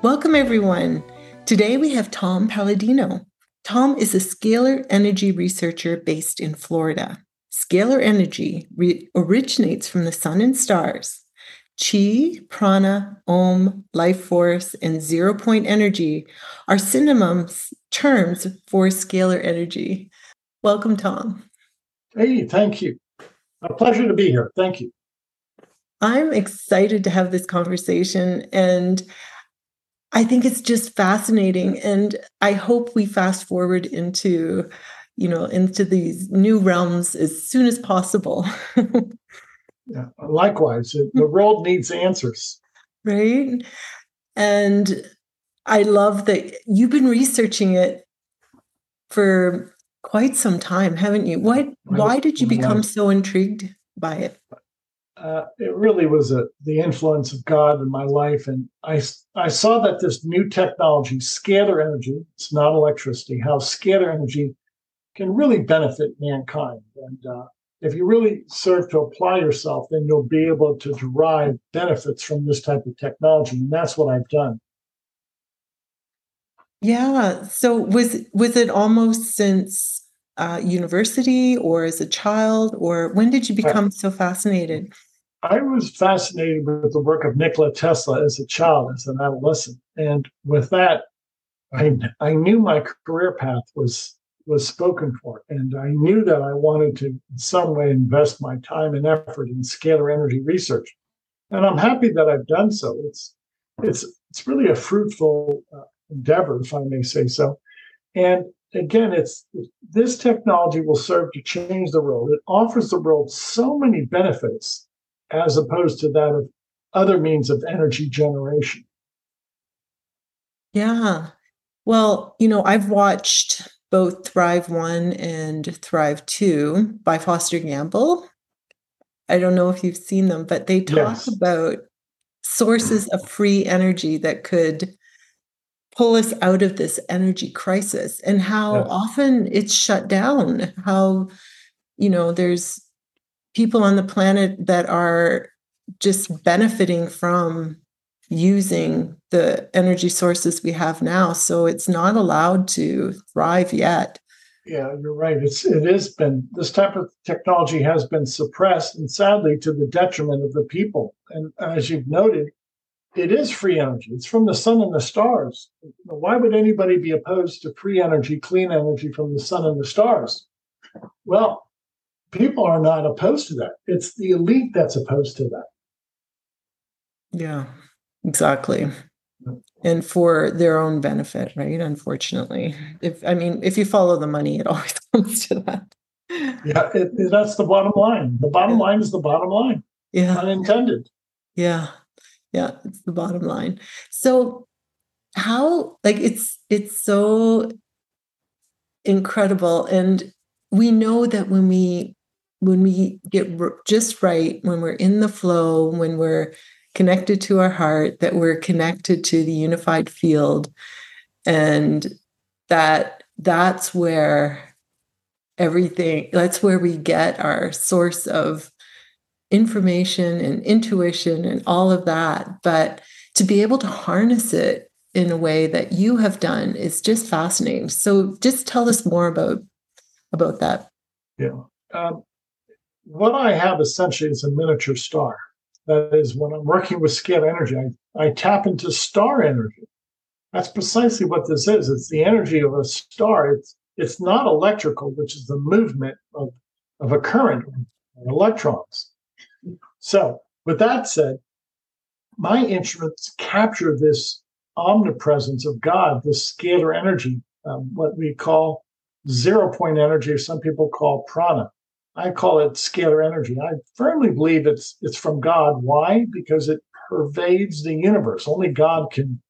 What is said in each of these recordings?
Welcome, everyone. Today we have Tom Palladino. Tom is a scalar energy researcher based in Florida. Scalar energy re- originates from the sun and stars. Chi, prana, om, life force, and zero point energy are synonyms terms for scalar energy. Welcome, Tom. Hey, thank you. A pleasure to be here. Thank you. I'm excited to have this conversation. And I think it's just fascinating. And I hope we fast forward into, you know, into these new realms as soon as possible. yeah, likewise, the world needs answers. Right. And I love that you've been researching it for quite some time, haven't you? What why did you become so intrigued by it? Uh, it really was a, the influence of God in my life. And I, I saw that this new technology, scalar energy, it's not electricity, how scalar energy can really benefit mankind. And uh, if you really serve to apply yourself, then you'll be able to derive benefits from this type of technology. And that's what I've done. Yeah. So was was it almost since uh, university or as a child, or when did you become so fascinated? I was fascinated with the work of Nikola Tesla as a child, as an adolescent, and with that, I I knew my career path was was spoken for, and I knew that I wanted to in some way invest my time and effort in scalar energy research, and I'm happy that I've done so. It's it's it's really a fruitful uh, endeavor, if I may say so, and again, it's this technology will serve to change the world. It offers the world so many benefits as opposed to that of other means of energy generation. Yeah. Well, you know, I've watched both Thrive 1 and Thrive 2 by Foster Gamble. I don't know if you've seen them, but they talk yes. about sources of free energy that could pull us out of this energy crisis and how yes. often it's shut down, how you know, there's people on the planet that are just benefiting from using the energy sources we have now. So it's not allowed to thrive yet. Yeah you're right. It's it has been this type of technology has been suppressed and sadly to the detriment of the people. And as you've noted it is free energy. It's from the sun and the stars. Why would anybody be opposed to free energy clean energy from the sun and the stars? Well people are not opposed to that. It's the elite that's opposed to that. Yeah, exactly. And for their own benefit, right? Unfortunately, if I mean, if you follow the money, it always comes to that. Yeah, it, it, that's the bottom line. The bottom yeah. line is the bottom line. Yeah, unintended. Yeah, yeah, it's the bottom line. So, how like it's it's so incredible, and we know that when we when we get just right, when we're in the flow, when we're connected to our heart, that we're connected to the unified field, and that that's where everything, that's where we get our source of information and intuition and all of that. But to be able to harness it in a way that you have done is just fascinating. So just tell us more about about that. Yeah. Um, what I have essentially is a miniature star. That is, when I'm working with scalar energy, I, I tap into star energy. That's precisely what this is. It's the energy of a star. It's it's not electrical, which is the movement of, of a current electrons. So, with that said, my instruments capture this omnipresence of God, this scalar energy, um, what we call zero point energy, or some people call prana. I call it scalar energy. I firmly believe it's it's from God. Why? Because it pervades the universe. Only God can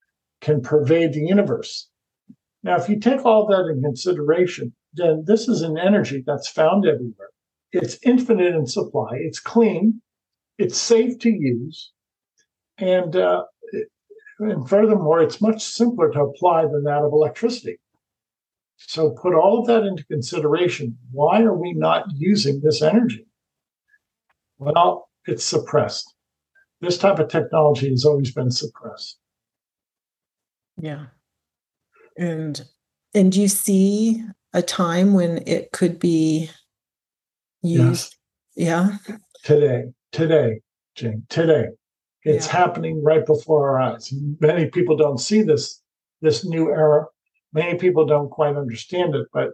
can pervade the universe. Now, if you take all that in consideration, then this is an energy that's found everywhere. It's infinite in supply. It's clean. It's safe to use, and uh, and furthermore, it's much simpler to apply than that of electricity. So put all of that into consideration. Why are we not using this energy? Well, it's suppressed. This type of technology has always been suppressed. Yeah. And and do you see a time when it could be used? Yes. Yeah. Today. Today, Jane. Today. It's yeah. happening right before our eyes. Many people don't see this this new era. Many people don't quite understand it, but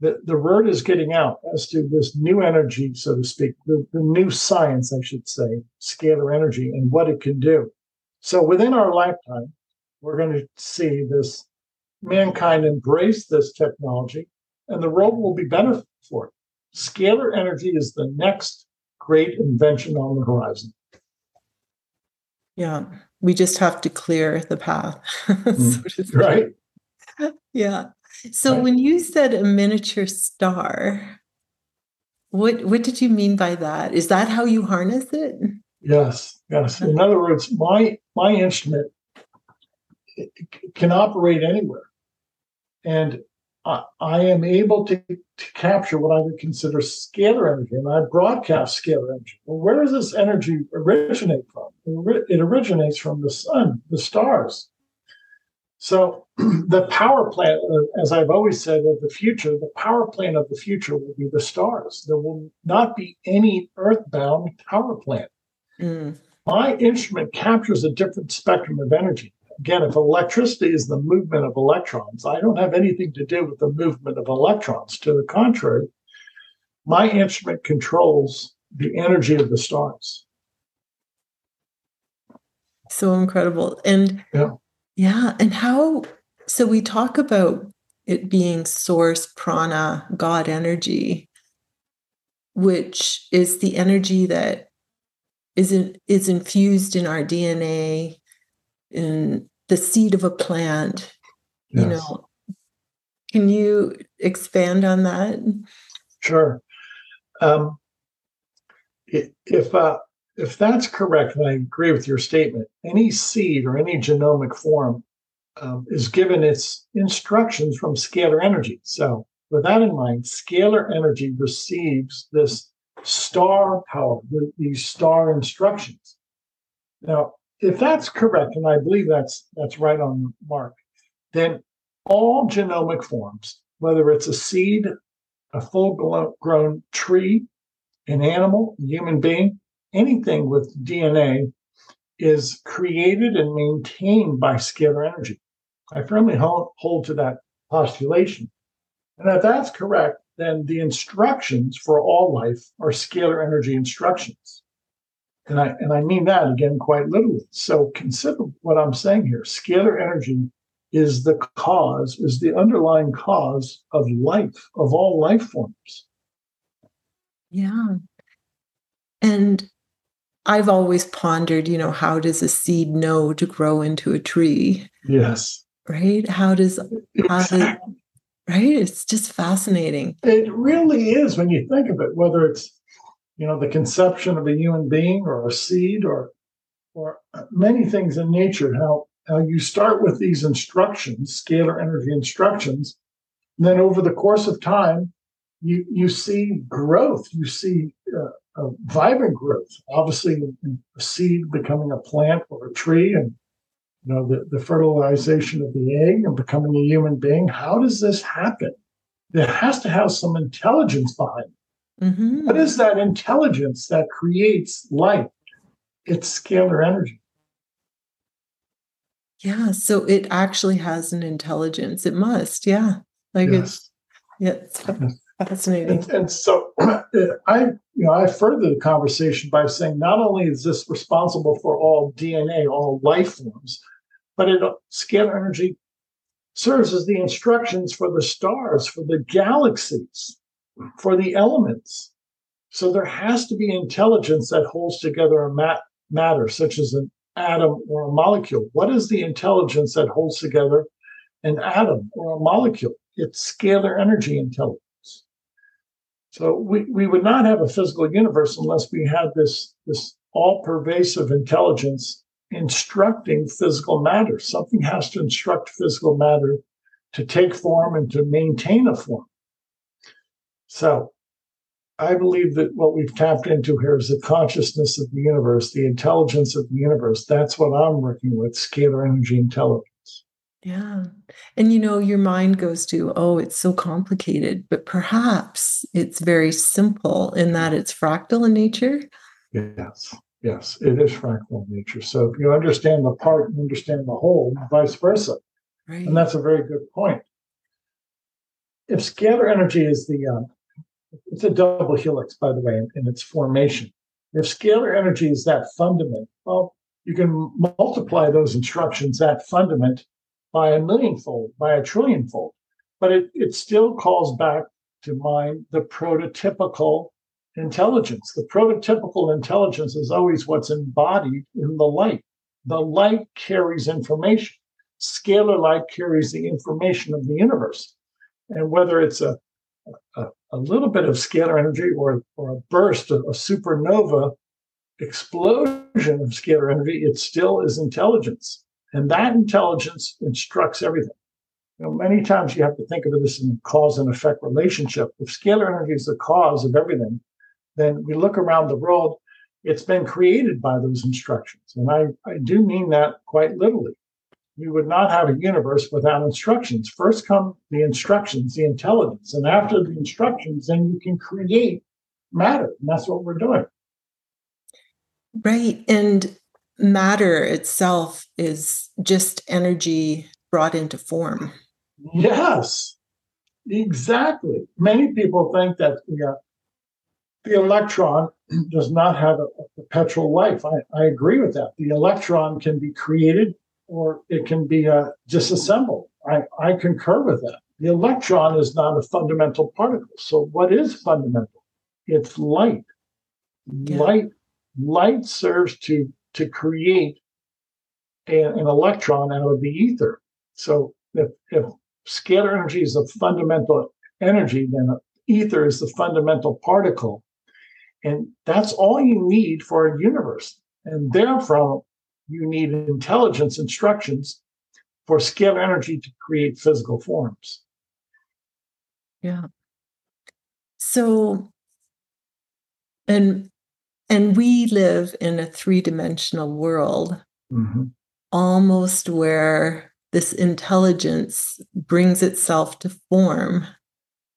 the, the word is getting out as to this new energy, so to speak, the, the new science, I should say, scalar energy and what it can do. So within our lifetime, we're going to see this mankind embrace this technology, and the world will be better for it. Scalar energy is the next great invention on the horizon. Yeah, we just have to clear the path. mm, right. Yeah. So right. when you said a miniature star, what what did you mean by that? Is that how you harness it? Yes, yes. In other words, my my instrument can operate anywhere, and I, I am able to, to capture what I would consider scalar energy, and I broadcast scalar energy. Well, where does this energy originate from? It originates from the sun, the stars. So the power plant, uh, as I've always said, of the future, the power plant of the future will be the stars. There will not be any earthbound power plant. Mm. My instrument captures a different spectrum of energy again, if electricity is the movement of electrons, I don't have anything to do with the movement of electrons. To the contrary, my instrument controls the energy of the stars. So incredible. And yeah, yeah. And how, so we talk about it being source, prana, God energy, which is the energy that is, in, is infused in our DNA in the seed of a plant yes. you know can you expand on that sure um, if uh, if that's correct and i agree with your statement. Any seed or any genomic form um, is given its instructions from scalar energy. So with that in mind scalar energy receives this star power these star instructions. Now if that's correct, and I believe that's that's right on the mark, then all genomic forms, whether it's a seed, a full grown tree, an animal, a human being, anything with DNA is created and maintained by scalar energy. I firmly hold, hold to that postulation. And if that's correct, then the instructions for all life are scalar energy instructions. And I and I mean that again quite literally. So consider what I'm saying here. Scalar energy is the cause, is the underlying cause of life, of all life forms. Yeah. And I've always pondered, you know, how does a seed know to grow into a tree? Yes. Right? How does how does right? It's just fascinating. It really is when you think of it, whether it's you know, the conception of a human being or a seed or or uh, many things in nature, how how you start with these instructions, scalar energy instructions, and then over the course of time, you you see growth, you see uh, a vibrant growth. Obviously, a seed becoming a plant or a tree, and you know the, the fertilization of the egg and becoming a human being. How does this happen? It has to have some intelligence behind it. Mm-hmm. What is that intelligence that creates life? It's scalar energy. Yeah, so it actually has an intelligence. It must, yeah. Like yes. it's yeah, it's fascinating. And, and so I, you know, I further the conversation by saying not only is this responsible for all DNA, all life forms, but it uh, scalar energy serves as the instructions for the stars, for the galaxies for the elements. So there has to be intelligence that holds together a mat- matter, such as an atom or a molecule. What is the intelligence that holds together an atom or a molecule? It's scalar energy intelligence. So we, we would not have a physical universe unless we had this, this all pervasive intelligence instructing physical matter. Something has to instruct physical matter to take form and to maintain a form. So I believe that what we've tapped into here is the consciousness of the universe, the intelligence of the universe. That's what I'm working with scalar energy intelligence. Yeah. And you know, your mind goes to, oh, it's so complicated, but perhaps it's very simple in that it's fractal in nature. Yes. Yes, it is fractal in nature. So if you understand the part, you understand the whole, vice versa. Right. And that's a very good point. If scalar energy is the, uh, it's a double helix, by the way, in, in its formation. If scalar energy is that fundament, well, you can multiply those instructions, that fundament, by a millionfold, by a trillionfold. But it, it still calls back to mind the prototypical intelligence. The prototypical intelligence is always what's embodied in the light. The light carries information. Scalar light carries the information of the universe. And whether it's a, a, a little bit of scalar energy or, or a burst, a, a supernova explosion of scalar energy, it still is intelligence. And that intelligence instructs everything. You know, many times you have to think of this in cause and effect relationship. If scalar energy is the cause of everything, then we look around the world, it's been created by those instructions. And I, I do mean that quite literally. You would not have a universe without instructions. First come the instructions, the intelligence. And after the instructions, then you can create matter. And that's what we're doing. Right. And matter itself is just energy brought into form. Yes, exactly. Many people think that the, uh, the electron does not have a, a perpetual life. I, I, agree with that. The electron can be created or it can be uh, disassembled. I, I concur with that. The electron is not a fundamental particle. So, what is fundamental? It's light. Yeah. Light light serves to to create a, an electron out of the ether. So if, if scalar energy is a fundamental energy, then ether is the fundamental particle. And that's all you need for a universe. And therefore, you need intelligence instructions for scalar energy to create physical forms. Yeah. So, and and we live in a three dimensional world, mm-hmm. almost where this intelligence brings itself to form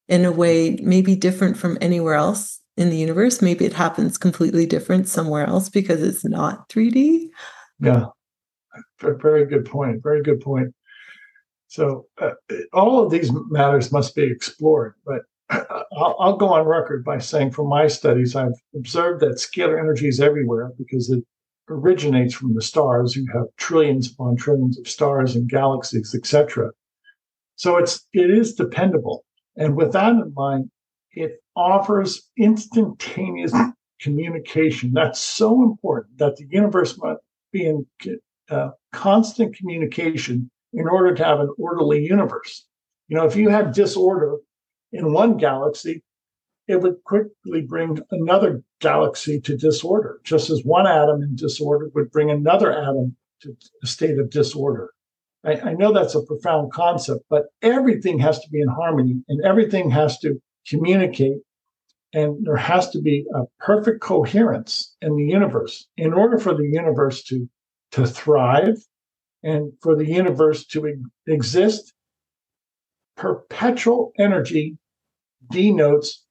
in a way maybe different from anywhere else in the universe. Maybe it happens completely different somewhere else because it's not 3D. Yeah, very good point. Very good point. So, uh, all of these matters must be explored, but I'll, I'll, go on record by saying from my studies, I've observed that scalar energy is everywhere because it originates from the stars. You have trillions upon trillions of stars and galaxies, etc. So it's it is dependable, and with that in mind, it offers instantaneous communication. That's so important that the universe must be in uh, constant communication in order to have an orderly universe. You know, if you had disorder in one galaxy, it would quickly bring another galaxy to disorder, just as one atom in disorder would bring another atom to a state of disorder. I, I, know that's a profound concept, but everything has to be in harmony and everything has to communicate. And there has to be a perfect coherence in the universe in order for the universe to, to thrive and for the universe to exist. Perpetual energy denotes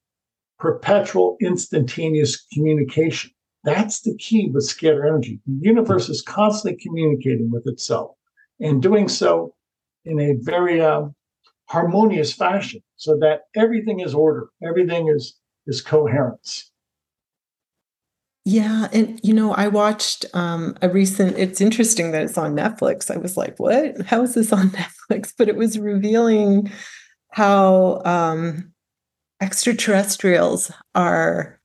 perpetual instantaneous communication. That's the key with scalar energy. The universe is constantly communicating with itself and doing so in a very uh, harmonious fashion so that everything is order, everything is, is coherence. Yeah. And, you know, I watched um, a recent, it's interesting that it's on Netflix. I was like, what? How is this on Netflix? But it was revealing how um, extraterrestrials are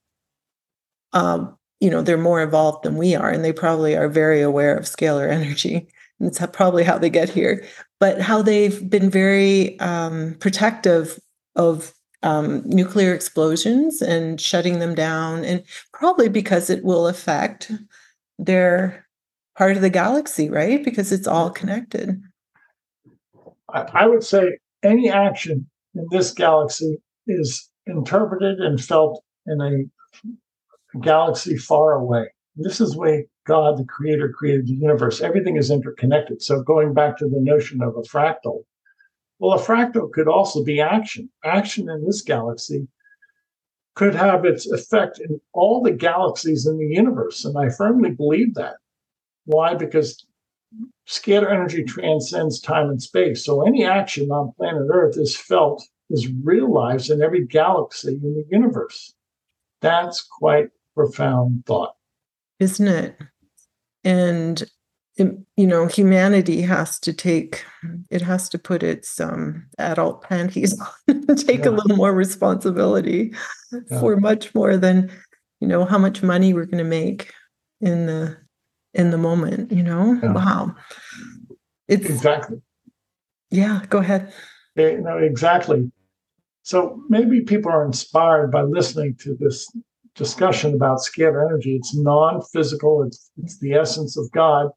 um, you know they're more evolved than we are and they probably are very aware of scalar energy. And it's probably how they get here. But how they've been very um, protective of um, nuclear explosions and shutting them down and probably because it will affect their part of the galaxy right? Because it's all connected. I would say any action in this galaxy is interpreted and felt in a galaxy far away. This is the way God, the creator, created the universe. Everything is interconnected. So going back to the notion of a fractal, well, a fractal could also be action. Action in this galaxy could have its effect in all the galaxies in the universe. And I firmly believe that. Why? Because scalar energy transcends time and space. So any action on planet Earth is felt, is realized in every galaxy in the universe. That's quite profound thought. Isn't it? And you know, humanity has to take it has to put its um, adult panties on, take yeah. a little more responsibility yeah. for much more than you know how much money we're going to make in the in the moment, you know? Yeah. Wow. It's exactly. Yeah, go ahead. Yeah, no, exactly. So maybe people are inspired by listening to this discussion about scalar energy. It's non-physical, it's, it's the essence of God.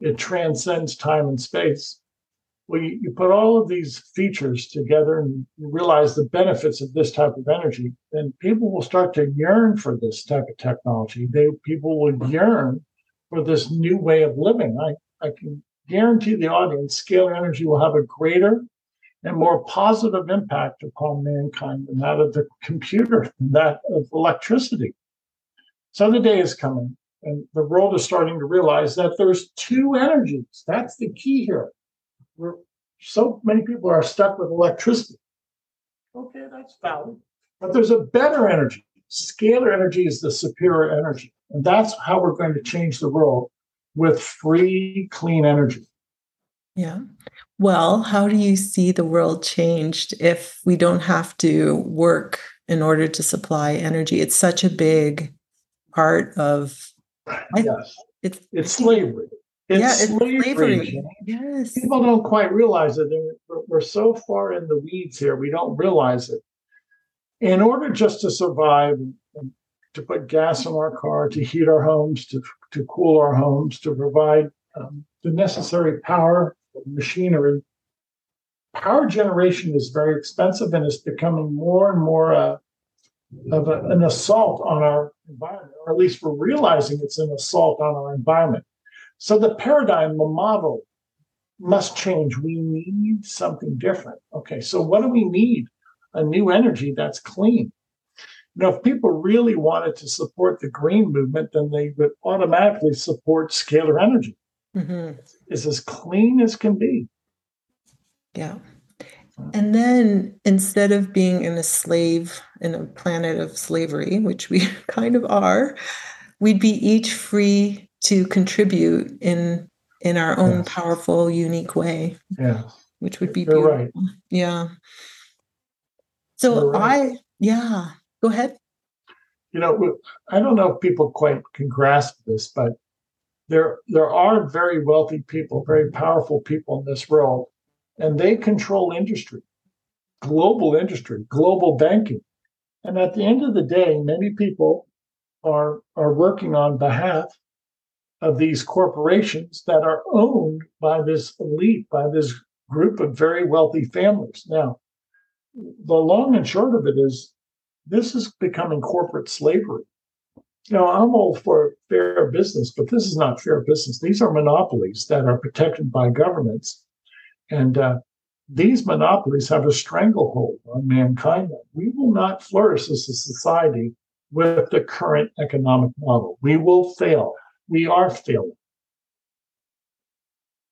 It transcends time and space. Well, you, you put all of these features together and realize the benefits of this type of energy, then people will start to yearn for this type of technology. They people will yearn for this new way of living. I, I can guarantee the audience scalar energy will have a greater and more positive impact upon mankind than that of the computer, than that of electricity. So the day is coming, and the world is starting to realize that there's two energies. That's the key here. We're, so many people are stuck with electricity. Okay, that's valid. But there's a better energy. Scalar energy is the superior energy. And that's how we're going to change the world with free, clean energy. Yeah. Well, how do you see the world changed if we don't have to work in order to supply energy? It's such a big part of yes. it's it's slavery. It's yeah, it's slavery. slavery. Yes. People don't quite realize it. We're we're so far in the weeds here, we don't realize it. In order just to survive to put gas in our car, to heat our homes, to, to cool our homes, to provide um, the necessary power, machinery. Power generation is very expensive and is becoming more and more uh, of a, an assault on our environment, or at least we're realizing it's an assault on our environment. So the paradigm, the model must change. We need something different. Okay, so what do we need? A new energy that's clean. You know, if people really wanted to support the green movement, then they would automatically support scalar energy. Mm-hmm. It's as clean as can be. Yeah. And then instead of being in a slave in a planet of slavery, which we kind of are, we'd be each free to contribute in in our own yes. powerful, unique way. Yeah. Which would be You're beautiful. Right. Yeah. So right. I yeah, Go ahead. You know, I don't know if people quite can grasp this, but there there are very wealthy people, very powerful people in this world, and they control industry, global industry, global banking. And at the end of the day, many people are are working on behalf of these corporations that are owned by this elite, by this group of very wealthy families. Now, the long and short of it is this is becoming corporate slavery. You know, I'm all for fair business, but this is not fair business. These are monopolies that are protected by governments. And uh, these monopolies have a stranglehold on mankind. We will not flourish as a society with the current economic model. We will fail. We are failing.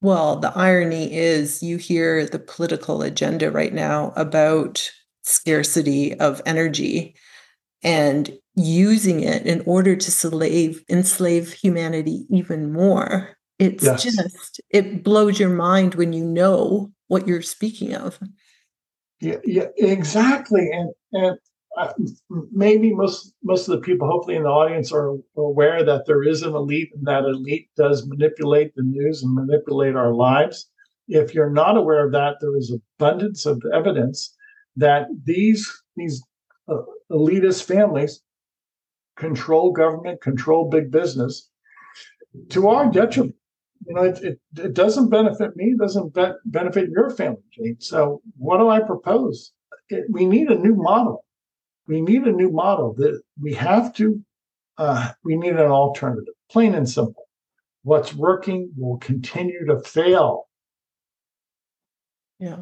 Well, the irony is you hear the political agenda right now about scarcity of energy and using it in order to slave enslave humanity even more it's yes. just it blows your mind when you know what you're speaking of yeah, yeah exactly and and maybe most most of the people, hopefully in the audience, are aware that there is an elite, and that elite does manipulate the news and manipulate our lives. If you're not aware of that, there is abundance of evidence that these these uh, elitist families control government, control big business to our detriment. You know, it, it, it doesn't benefit me, doesn't be- benefit your family, Jane. So, what do I propose? It, we need a new model. We need a new model that we have to, uh, we need an alternative, plain and simple. What's working will continue to fail. Yeah.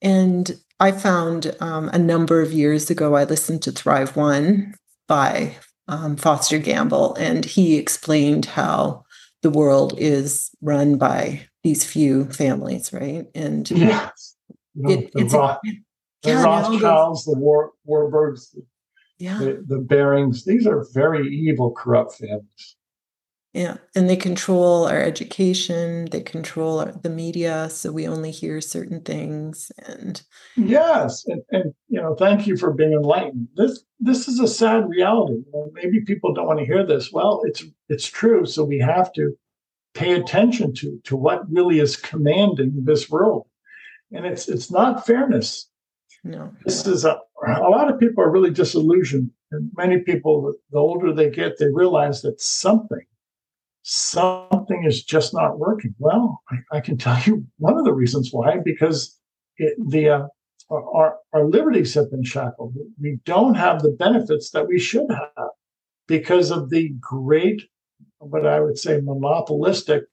And I found um, a number of years ago, I listened to Thrive One by um, Foster Gamble, and he explained how the world is run by these few families, right? And know, it, the, it's Roth, a, the yeah, Rothschilds, the War, Warburgs, yeah. the, the Barings, these are very evil, corrupt families. Yeah, and they control our education. They control our, the media, so we only hear certain things. And yes, and, and you know, thank you for being enlightened. This this is a sad reality. Maybe people don't want to hear this. Well, it's it's true. So we have to pay attention to to what really is commanding this world, and it's it's not fairness. No, this is a a lot of people are really disillusioned, and many people, the older they get, they realize that something something is just not working. Well, I, I, can tell you one of the reasons why, because it, the uh, our, our liberties have been shackled. We don't have the benefits that we should have because of the great, what I would say, monopolistic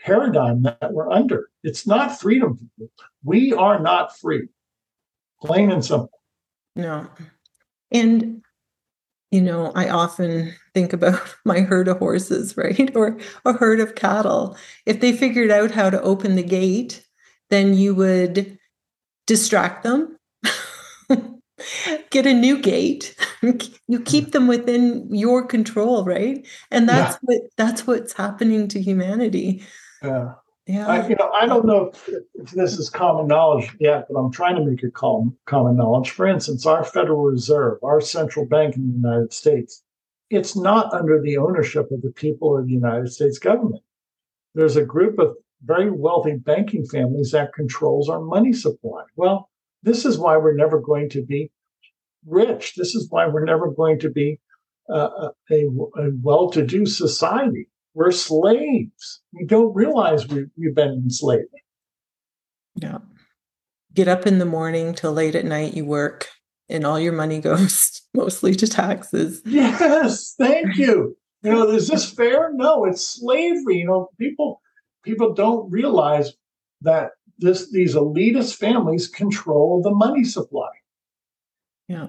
paradigm that we're under. It's not freedom. We are not free, plain and simple. No. And you know, I often think about my herd of horses, right? Or a herd of cattle. If they figured out how to open the gate, then you would distract them, get a new gate. you keep them within your control, right? And that's yeah. what that's what's happening to humanity. Yeah. Yeah. I, you know, I don't know if, if, this is common knowledge yet, but I'm trying to make it common, common knowledge. For instance, our Federal Reserve, our central bank in the United States, it's not under the ownership of the people or the United States government. There's a group of very wealthy banking families that controls our money supply. Well, this is why we're never going to be rich. This is why we're never going to be uh, a, a well to do society we're slaves. We don't realize we, we've been enslaved. Yeah. Get up in the morning till late at night, you work, and all your money goes mostly to taxes. Yes, thank you. You know, is this fair? No, it's slavery. You know, people people don't realize that this these elitist families control the money supply. Yeah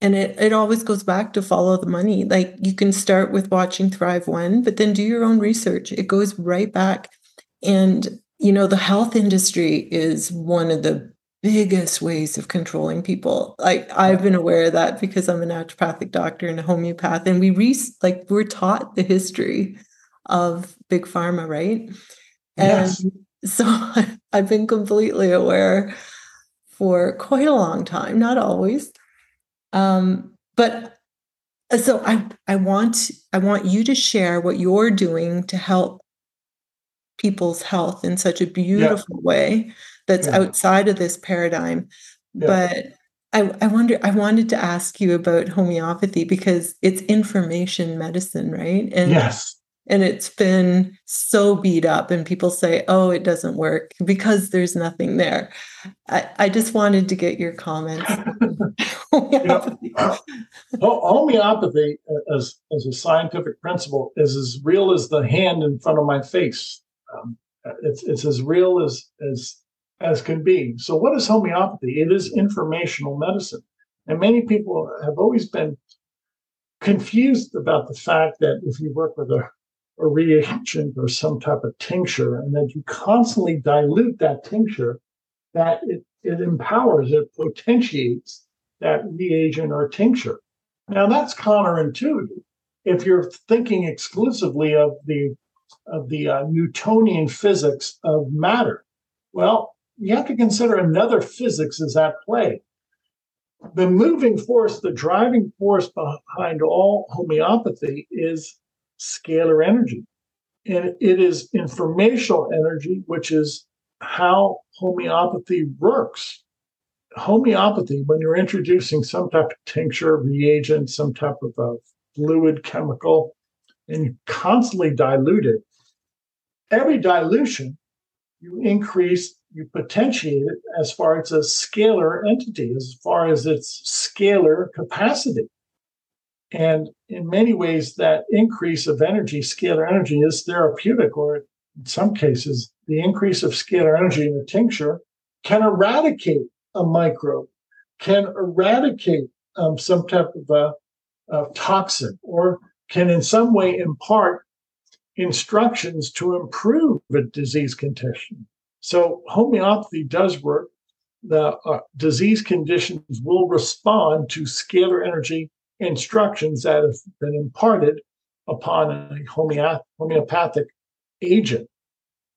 and it, it always goes back to follow the money. Like you can start with watching thrive one but then do your own research. It goes right back. And you know the health industry is one of the biggest ways of controlling people. Like i've been aware of that because i'm a naturopathic doctor and a homeopath and we re- like we're taught the history of big pharma right? Yes. and so i've been completely aware for quite a long time not always um, but uh, so I I want I want you to share what you're doing to help people's health in such a beautiful yeah. way that's yeah. outside of this paradigm. Yeah. But I, I wonder I wanted to ask you about homeopathy because it's information medicine, right? And yes and it's been so beat up and people say oh it doesn't work because there's nothing there i, I just wanted to get your comments homeopathy. Know, homeopathy as, as a scientific principle is as real as the hand in front of my face. Um, it's, it's as real as as as can be. So what is homeopathy? It is informational medicine. And many people have always been confused about the fact that if you work with a a reagent or some type of tincture, and that you constantly dilute that tincture, that it, it empowers, it potentiates that reagent or tincture. Now that's counterintuitive. If you're thinking exclusively of the of the uh, Newtonian physics of matter, well, you have to consider another physics is at play. the moving force, the driving force behind all homeopathy is scalar energy. And it is informational energy, which is how homeopathy works. Homeopathy, when you're introducing some type of tincture, reagent, some type of a fluid, chemical, and you constantly dilute it, every dilution, you increase, you potentiate it as far as a scalar entity, as far as its scalar capacity. And in many ways, that increase of energy, scalar energy, is therapeutic, or in some cases, the increase of scalar energy in a tincture can eradicate a microbe, can eradicate um, some type of a, a toxin, or can in some way impart instructions to improve a disease condition. So homeopathy does work. The uh, disease conditions will respond to scalar energy instructions that have been imparted upon a homeopathic agent.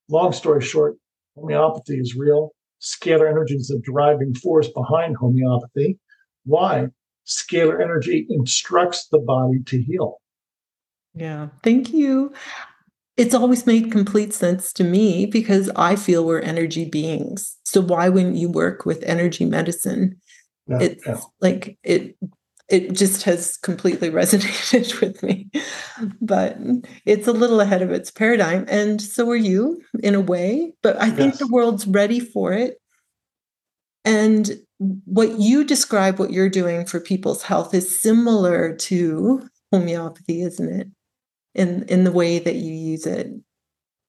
Long story short, homeopathy is real. Scalar energy is the driving force behind homeopathy. Why? Scalar energy instructs the body to heal. Yeah, thank you it's always made complete sense to me because I feel we're energy beings. So why wouldn't you work with energy medicine? Yeah, it's yeah. like it it just has completely resonated with me. But it's a little ahead of its paradigm. And so are you in a way. But I think yes. the world's ready for it. And what you describe, what you're doing for people's health, is similar to homeopathy, isn't it? in in the way that you use it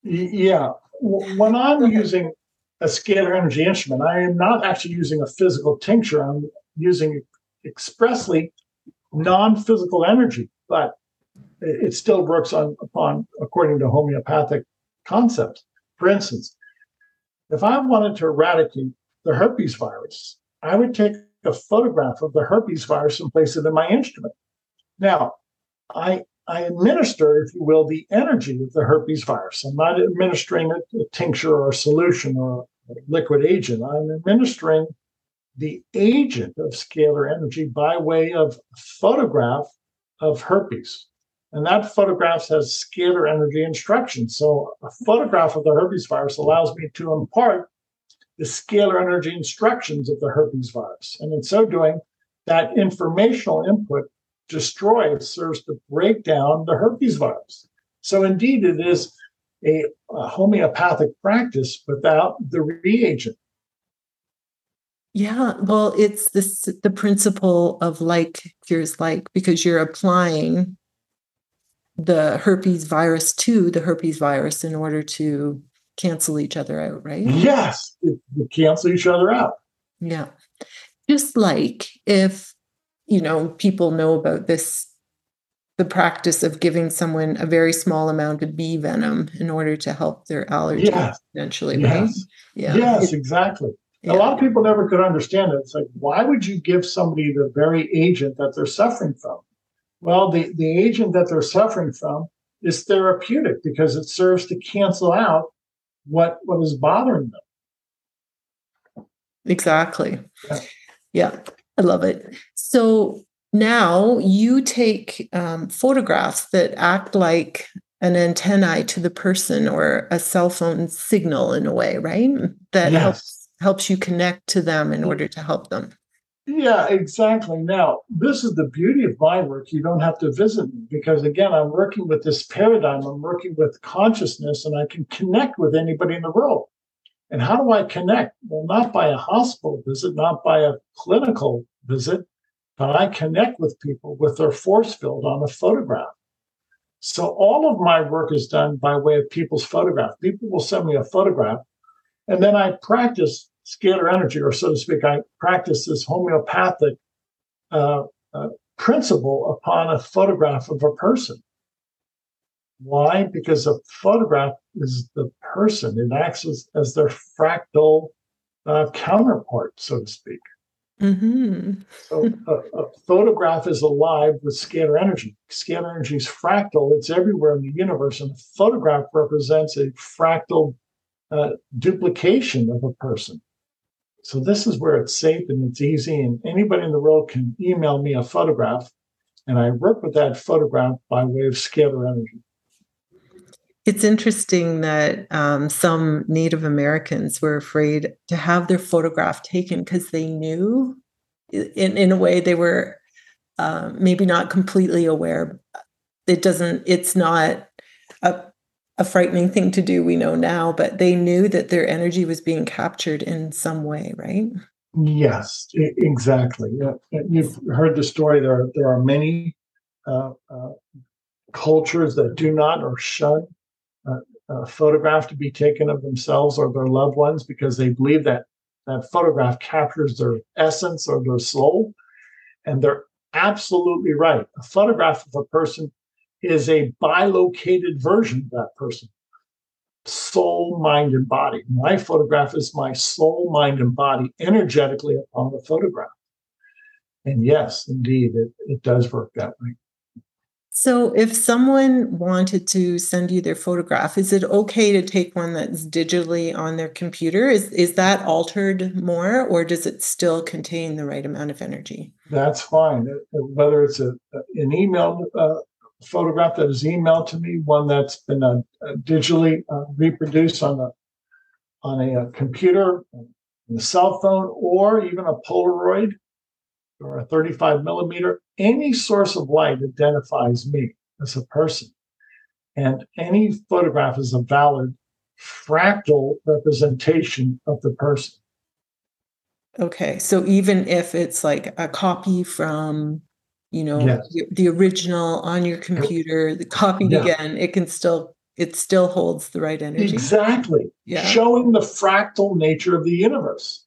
yeah when i'm using a scalar energy instrument i am not actually using a physical tincture i'm using expressly non-physical energy but it still works on upon according to homeopathic concepts for instance if i wanted to eradicate the herpes virus i would take a photograph of the herpes virus and place it in my instrument now i I administer, if you will, the energy of the herpes virus. I'm not administering a, a tincture or a solution or a liquid agent. I'm administering the agent of scalar energy by way of photograph of herpes. And that photograph has scalar energy instructions. So a photograph of the herpes virus allows me to impart the scalar energy instructions of the herpes virus. And in so doing, that informational input destroys, serves to break down the herpes virus. So, indeed, it is a, a homeopathic practice without the reagent. Yeah, well, it's this the principle of like cures like because you're applying the herpes virus to the herpes virus in order to cancel each other out, right? Yes, it, cancel each other out. Yeah. Just like if you know, people know about this the practice of giving someone a very small amount of bee venom in order to help their allergy yes. essentially, yes. right? Yeah. Yes, it, exactly. Yeah. A lot of people never could understand it. It's like, why would you give somebody the very agent that they're suffering from? Well, the, the agent that they're suffering from is therapeutic because it serves to cancel out what what is bothering them. Exactly. Yeah. yeah. I love it. So now you take um, photographs that act like an antennae to the person or a cell phone signal in a way, right? That yes. helps helps you connect to them in mm. order to help them. Yeah, exactly. Now, this is the beauty of my work. You don't have to visit me because, again, I'm working with this paradigm. I'm working with consciousness, and I can connect with anybody in the world. And how do I connect? Well, not by a hospital visit, not by a clinical visit, but I connect with people with their force field on a photograph. So all of my work is done by way of people's photograph. People will send me a photograph, and then I practice scalar energy, or so to speak, I practice this homeopathic uh, uh, principle upon a photograph of a person. Why? Because a photograph is the person. It acts as, as their fractal uh, counterpart, so to speak. Mm-hmm. so a, a, photograph is alive with scalar energy. Scalar energy is fractal. It's everywhere in the universe, and a photograph represents a fractal uh, duplication of a person. So this is where it's safe and it's easy, and anybody in the world can email me a photograph, and I work with that photograph by way of scalar energy. It's interesting that um, some Native Americans were afraid to have their photograph taken because they knew, in in a way, they were uh, maybe not completely aware. It doesn't. It's not a a frightening thing to do. We know now, but they knew that their energy was being captured in some way, right? Yes, exactly. You've heard the story. There, there are many uh, uh, cultures that do not or shun a photograph to be taken of themselves or their loved ones because they believe that that photograph captures their essence or their soul. And they're absolutely right. A photograph of a person is a bilocated version of that person soul, mind, and body. My photograph is my soul, mind, and body energetically upon the photograph. And yes, indeed, it, it does work that way. So, if someone wanted to send you their photograph, is it okay to take one that's digitally on their computer? Is is that altered more, or does it still contain the right amount of energy? That's fine. Uh, uh, whether it's a an email uh, photograph that is emailed to me, one that's been uh, uh digitally uh, reproduced on a on a, computer, a cell phone, or even a Polaroid or a 35 millimeter, any source of light identifies me as a person. And any photograph is a valid fractal representation of the person. Okay. So even if it's like a copy from, you know, yes. the, the, original on your computer, the copied yeah. again, it can still it still holds the right energy. Exactly. Yeah. Showing the fractal nature of the universe.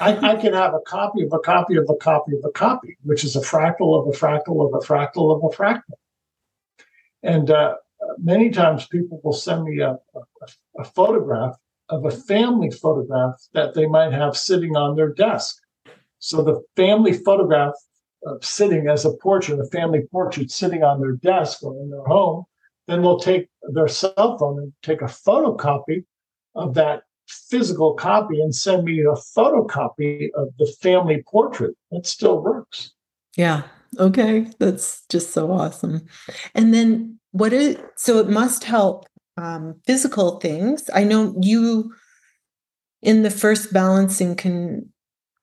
I, I, can have a copy of a copy of a copy of a copy, which is a fractal of a fractal of a fractal of a fractal. And uh, many times people will send me a, a, a, photograph of a family photograph that they might have sitting on their desk. So the family photograph of sitting as a portrait, a family portrait sitting on their desk or in their home, then they'll take their cell phone and take a photocopy of that physical copy and send me a photocopy of the family portrait. It still works. Yeah. Okay. That's just so awesome. And then what is so it must help um, physical things. I know you in the first balancing can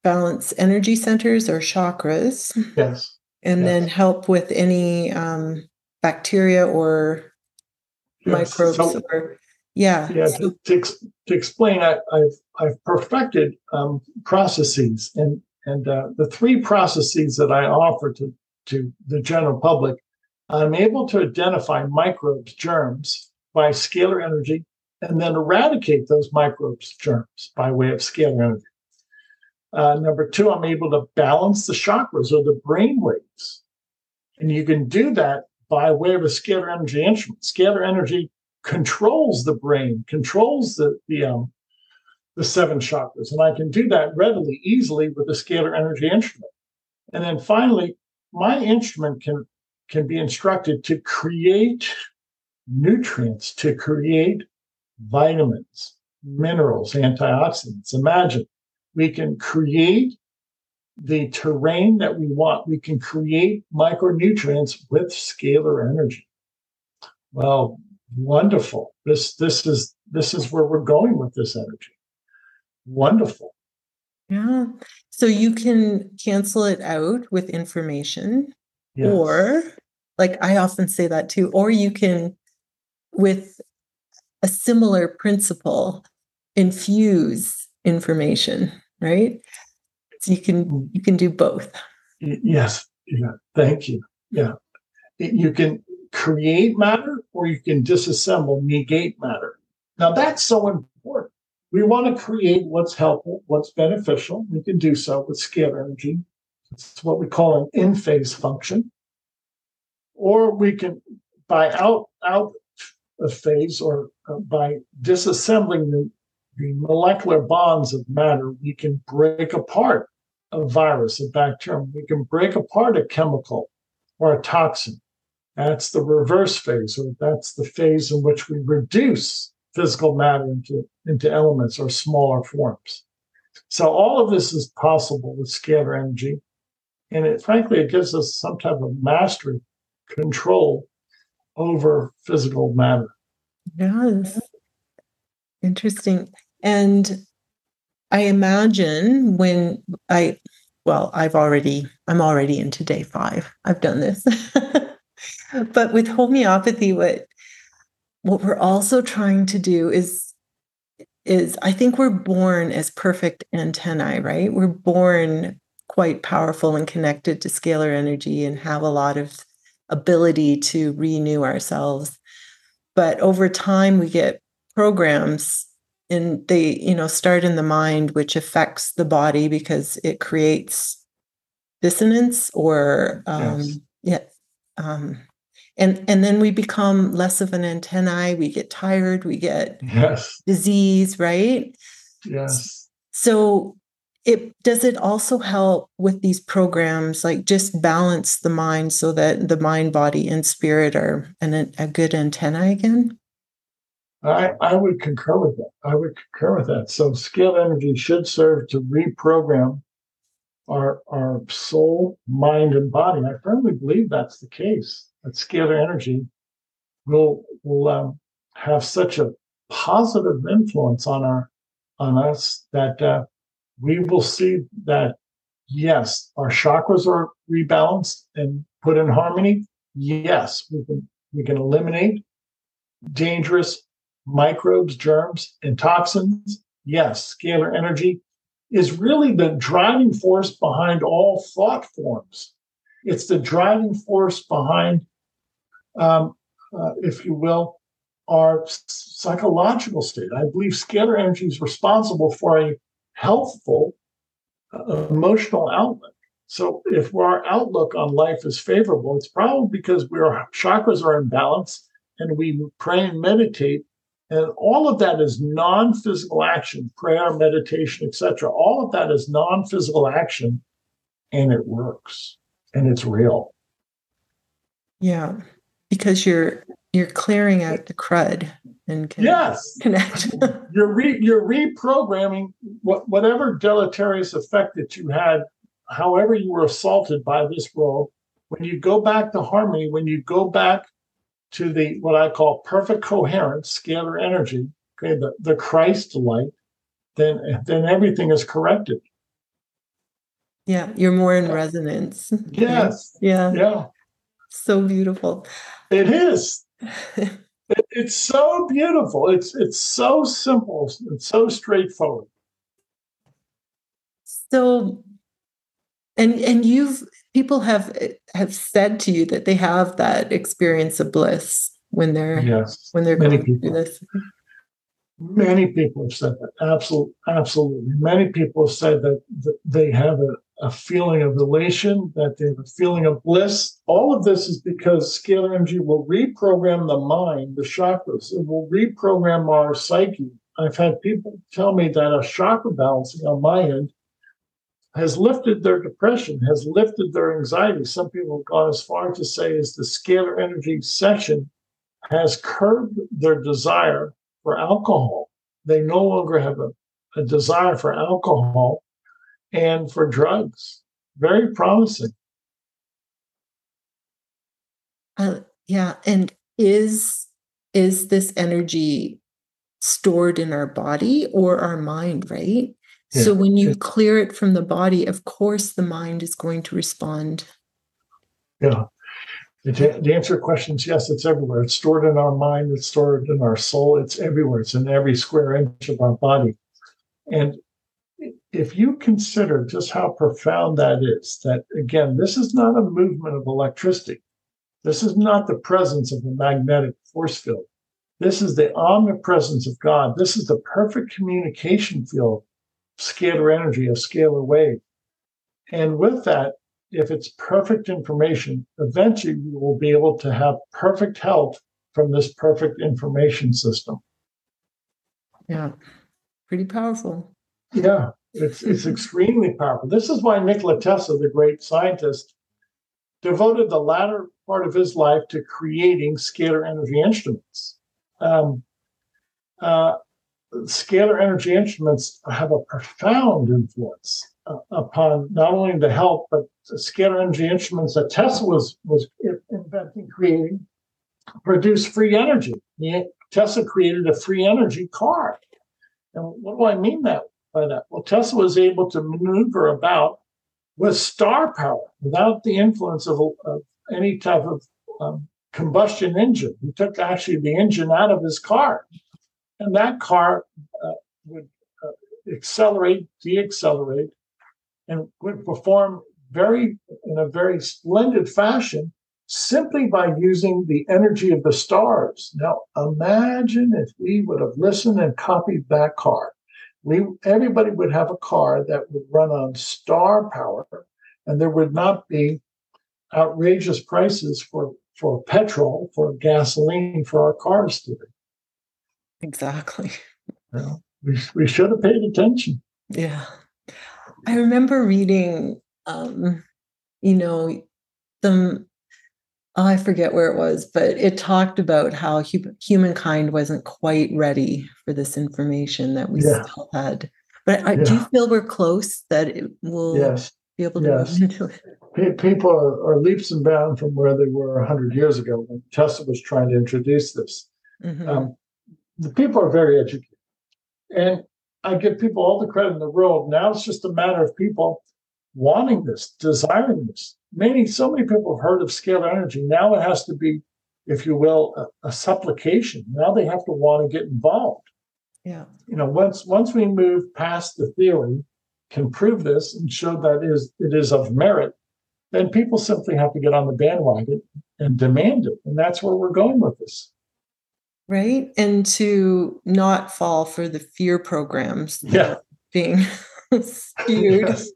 balance energy centers or chakras. Yes. And yes. then help with any um, bacteria or yes. microbes so, or yeah. Yeah. So, to, to, to, explain, I, have I've perfected um, processes, and and uh, the three processes that I offer to to the general public, I'm able to identify microbes, germs by scalar energy, and then eradicate those microbes, germs by way of scalar energy. Uh, number two, I'm able to balance the chakras or the brain waves, and you can do that by way of a scalar energy instrument. Scalar energy controls the brain, controls the the um, the seven chakras, and I can do that readily, easily with a scalar energy instrument. And then finally, my instrument can can be instructed to create nutrients, to create vitamins, minerals, antioxidants. Imagine we can create the terrain that we want. We can create micronutrients with scalar energy. Well, wonderful. This this is this is where we're going with this energy. Wonderful. Yeah. So you can cancel it out with information yes. or like I often say that too or you can with a similar principle infuse information, right? So you can you can do both. Yes. Yeah. Thank you. Yeah. You can create matter or you can disassemble, negate matter. Now that's so important. We want to create what's helpful, what's beneficial. We can do so with scalar energy. It's what we call an in phase function. Or we can, by out, out of phase or uh, by disassembling the, the molecular bonds of matter, we can break apart a virus, a bacterium. We can break apart a chemical or a toxin. That's the reverse phase, or that's the phase in which we reduce physical matter into, into elements or smaller forms. So all of this is possible with scalar energy. And it frankly, it gives us some type of mastery, control over physical matter. Yes. Interesting. And I imagine when I, well, I've already, I'm already into day five. I've done this. but with homeopathy, what what we're also trying to do is is I think we're born as perfect antennae, right? We're born quite powerful and connected to scalar energy and have a lot of ability to renew ourselves. But over time, we get programs and they, you know, start in the mind, which affects the body because it creates dissonance or, um, yes. yeah, um, and and then we become less of an antennae we get tired we get yes. disease right? Yes. So it does it also help with these programs like just balance the mind so that the mind body and spirit are an, a good antenna again I, I would concur with that. I would concur with that. So scalar energy should serve to reprogram our our soul, mind, and body. I firmly believe that's the case that scalar energy will will um, have such a positive influence on our on us that uh, we will see that yes, our chakras are rebalanced and put in harmony. Yes, we can we can eliminate dangerous microbes, germs, and toxins. Yes, scalar energy is really the driving force behind all thought forms. It's the driving force behind um, uh, if you will, our psychological state. I believe scalar energy is responsible for a healthful uh, emotional outlook. So if our outlook on life is favorable, it's probably because our chakras are in balance and we pray and meditate. And all of that is non-physical action, prayer, meditation, etc. All of that is non-physical action, and it works and it's real. Yeah because you're you're clearing out the crud and can yes connect you're re, you're reprogramming what, whatever deleterious effect that you had however you were assaulted by this role when you go back to harmony when you go back to the what i call perfect coherence scalar energy okay the, the christ light then then everything is corrected yeah you're more in resonance yes yeah yeah so beautiful it is. it, it's so beautiful. It's it's so simple. It's so straightforward. So, and and you've people have have said to you that they have that experience of bliss when they're yes when they're Many going people. through this. Many people have said that. Absolutely, absolutely. Many people have said that, that they have a, a feeling of elation, that they have a feeling of bliss. All of this is because scalar energy will reprogram the mind, the chakras. It will reprogram our psyche. I've had people tell me that a chakra balancing on my end has lifted their depression, has lifted their anxiety. Some people have gone as far to say as the scalar energy session has curbed their desire for alcohol. They no longer have a, a desire for alcohol and for drugs. Very promising. Uh, yeah, and is is this energy stored in our body or our mind, right? Yeah. So when you clear it from the body, of course the mind is going to respond. Yeah. The, the answer questions, yes, it's everywhere. It's stored in our mind, it's stored in our soul, it's everywhere. It's in every square inch of our body. And if you consider just how profound that is, that again, this is not a movement of electricity. This is not the presence of a magnetic force field. This is the omnipresence of God. This is the perfect communication field, scalar energy, a scalar wave. And with that, if it's perfect information, eventually we will be able to have perfect health from this perfect information system. Yeah, pretty powerful. Yeah, it's it's extremely powerful. This is why Nikola Tesla, the great scientist, devoted the latter part of his life to creating scalar energy instruments. Um, uh, scalar energy instruments have a profound influence uh, upon not only the health, but the scalar energy instruments that Tesla was was inventing, creating, produce free energy. Tesla created a free energy car. And what do I mean that by that? Well, Tesla was able to maneuver about with star power without the influence of, of any type of um, combustion engine. He took actually the engine out of his car, and that car uh, would uh, accelerate, deaccelerate, and would perform very in a very splendid fashion simply by using the energy of the stars. Now, imagine if we would have listened and copied that car. We, everybody would have a car that would run on star power, and there would not be outrageous prices for, for petrol, for gasoline for our cars today. Exactly. Well, we, we should have paid attention. Yeah. I remember reading, um, you know, some oh, I forget where it was, but it talked about how hu- humankind wasn't quite ready for this information that we yeah. still had. But yeah. do you feel we're close that it will yes. be able to yes. move into it? People are, are, leaps and bounds from where they were 100 years ago when Tesla was trying to introduce this. Mm-hmm. Um, the people are very educated. And I give people all the credit in the world. Now it's just a matter of people wanting this, desiring this. Many, so many people have heard of scalar energy. Now it has to be, if you will, a, a supplication. Now they have to want to get involved. Yeah. You know, once once we move past the theory, can prove this and show that is it is of merit, then people simply have to get on the bandwagon and demand it. And that's where we're going with this. Right. And to not fall for the fear programs yeah. being spewed. Yes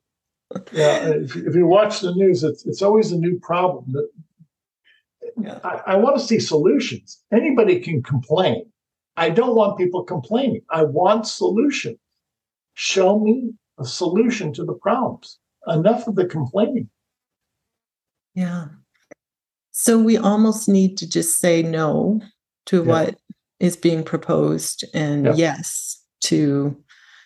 yeah, if, if, you watch the news, it's it's always a new problem. That yeah. I, I want to see solutions. Anybody can complain. I don't want people complaining. I want solutions. Show me a solution to the problems. Enough of the complaining. Yeah. So we almost need to just say no to yeah. what is being proposed and yeah. yes to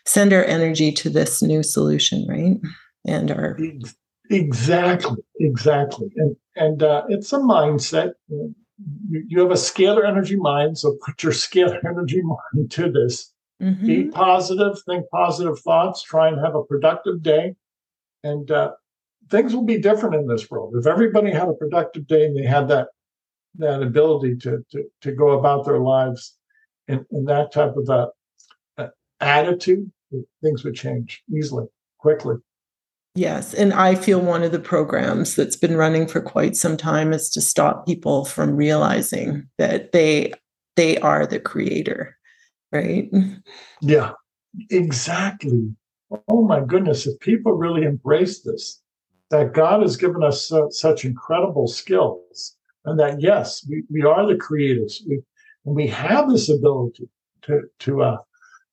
send our energy to this new solution, right? and our exactly exactly and and uh, it's a mindset you, you, have a scalar energy mind so put your scalar energy mind to this mm-hmm. be positive think positive thoughts try and have a productive day and uh, things will be different in this world if everybody had a productive day and they had that that ability to to, to go about their lives in, in that type of a, a attitude things would change easily quickly Yes. And I feel one of the programs that's been running for quite some time is to stop people from realizing that they they are the creator. Right. Yeah, exactly. Oh my goodness. If people really embrace this, that God has given us so, such incredible skills, and that yes, we, we are the creators. We and we have this ability to to uh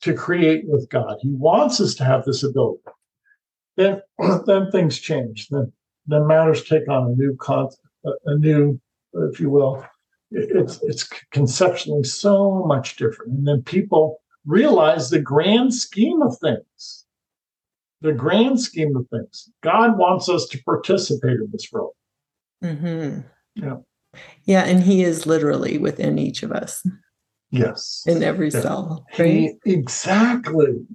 to create with God. He wants us to have this ability then then things change. Then then matters take on a new con, a new, if you will, it's it's conceptually so much different. And then people realize the grand scheme of things. The grand scheme of things. God wants us to participate in this role. Mm-hmm. Yeah. Yeah, and He is literally within each of us. Yes. In every yeah. cell. Right? He, exactly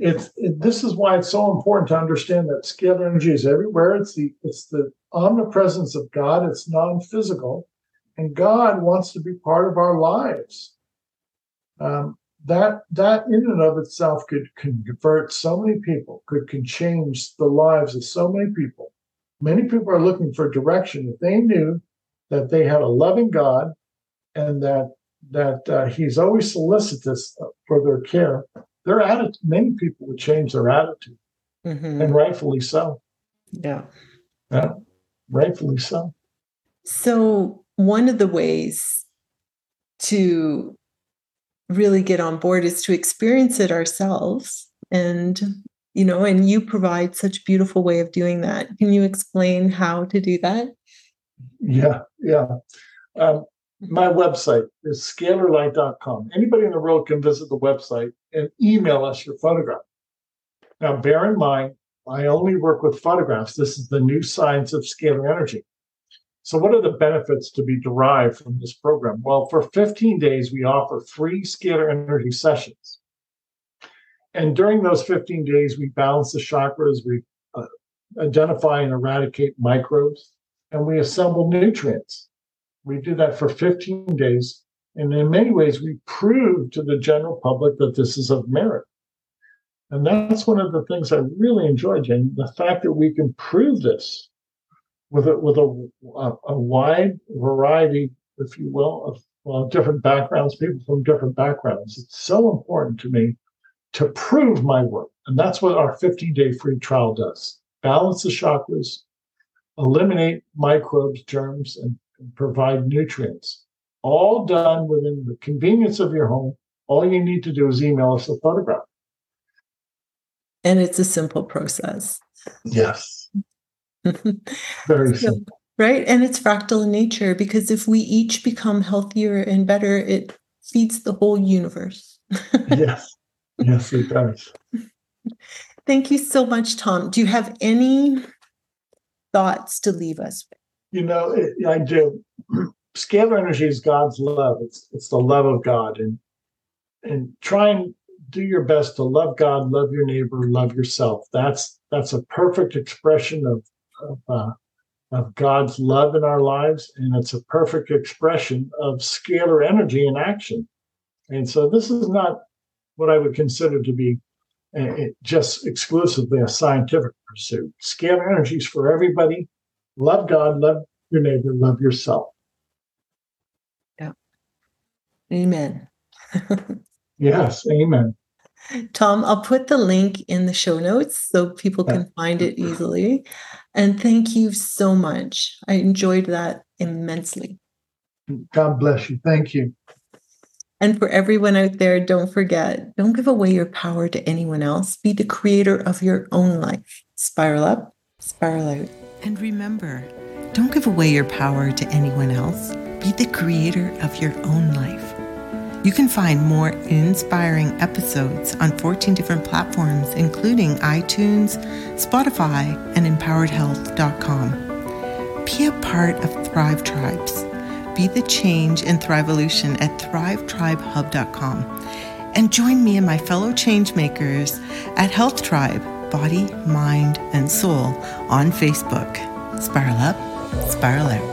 it's it, this is why it's so important to understand that scalar energy is everywhere. It's the it's the omnipresence of God. It's non-physical, and God wants to be part of our lives. Um, that that in and of itself could, could convert so many people, could can change the lives of so many people. Many people are looking for direction. If they knew that they had a loving God and that that uh, He's always solicitous for their care, their attitude, many people would change their attitude, mm-hmm. and rightfully so. Yeah. Yeah, rightfully so. So, one of the ways to really get on board is to experience it ourselves and you know and you provide such a beautiful way of doing that can you explain how to do that yeah yeah um, my website is scalarlight.com. Anybody in the world can visit the website and email us your photograph. Now, bear in mind, I only work with photographs. This is the new science of scalar energy. So, what are the benefits to be derived from this program? Well, for 15 days, we offer free scalar energy sessions. And during those 15 days, we balance the chakras, we uh, identify and eradicate microbes, and we assemble nutrients. We do that for 15 days. And in many ways, we prove to the general public that this is of merit. And that's one of the things I really enjoy, Jane, the fact that we can prove this with a, with a, a, a wide variety, if you will, of well, different backgrounds, people from different backgrounds. It's so important to me to prove my work. And that's what our 15 day free trial does balance the chakras, eliminate microbes, germs, and provide nutrients. All done within the convenience of your home. All you need to do is email us a photograph. And it's a simple process. Yes. Very simple. Right. And it's fractal in nature because if we each become healthier and better, it feeds the whole universe. yes. Yes, it does. Thank you so much, Tom. Do you have any thoughts to leave us with? You know, it, I do. Scalar energy is God's love. It's it's the love of God, and and try and do your best to love God, love your neighbor, love yourself. That's that's a perfect expression of of, uh, of God's love in our lives, and it's a perfect expression of scalar energy in action. And so, this is not what I would consider to be uh, just exclusively a scientific pursuit. Scalar energies for everybody love God, love your neighbor, love yourself. Yeah. Amen. yes, amen. Tom, I'll put the link in the show notes so people can find it easily. And thank you so much. I enjoyed that immensely. God bless you. Thank you. And for everyone out there, don't forget don't give away your power to anyone else. Be the creator of your own life. Spiral up, spiral out. And remember, don't give away your power to anyone else. Be the creator of your own life. You can find more inspiring episodes on 14 different platforms, including iTunes, Spotify, and empoweredhealth.com. Be a part of Thrive Tribes. Be the change in Thrivevolution at thrivetribehub.com. And join me and my fellow changemakers at Health Tribe body, mind, and soul on Facebook. Spiral up, spiral out.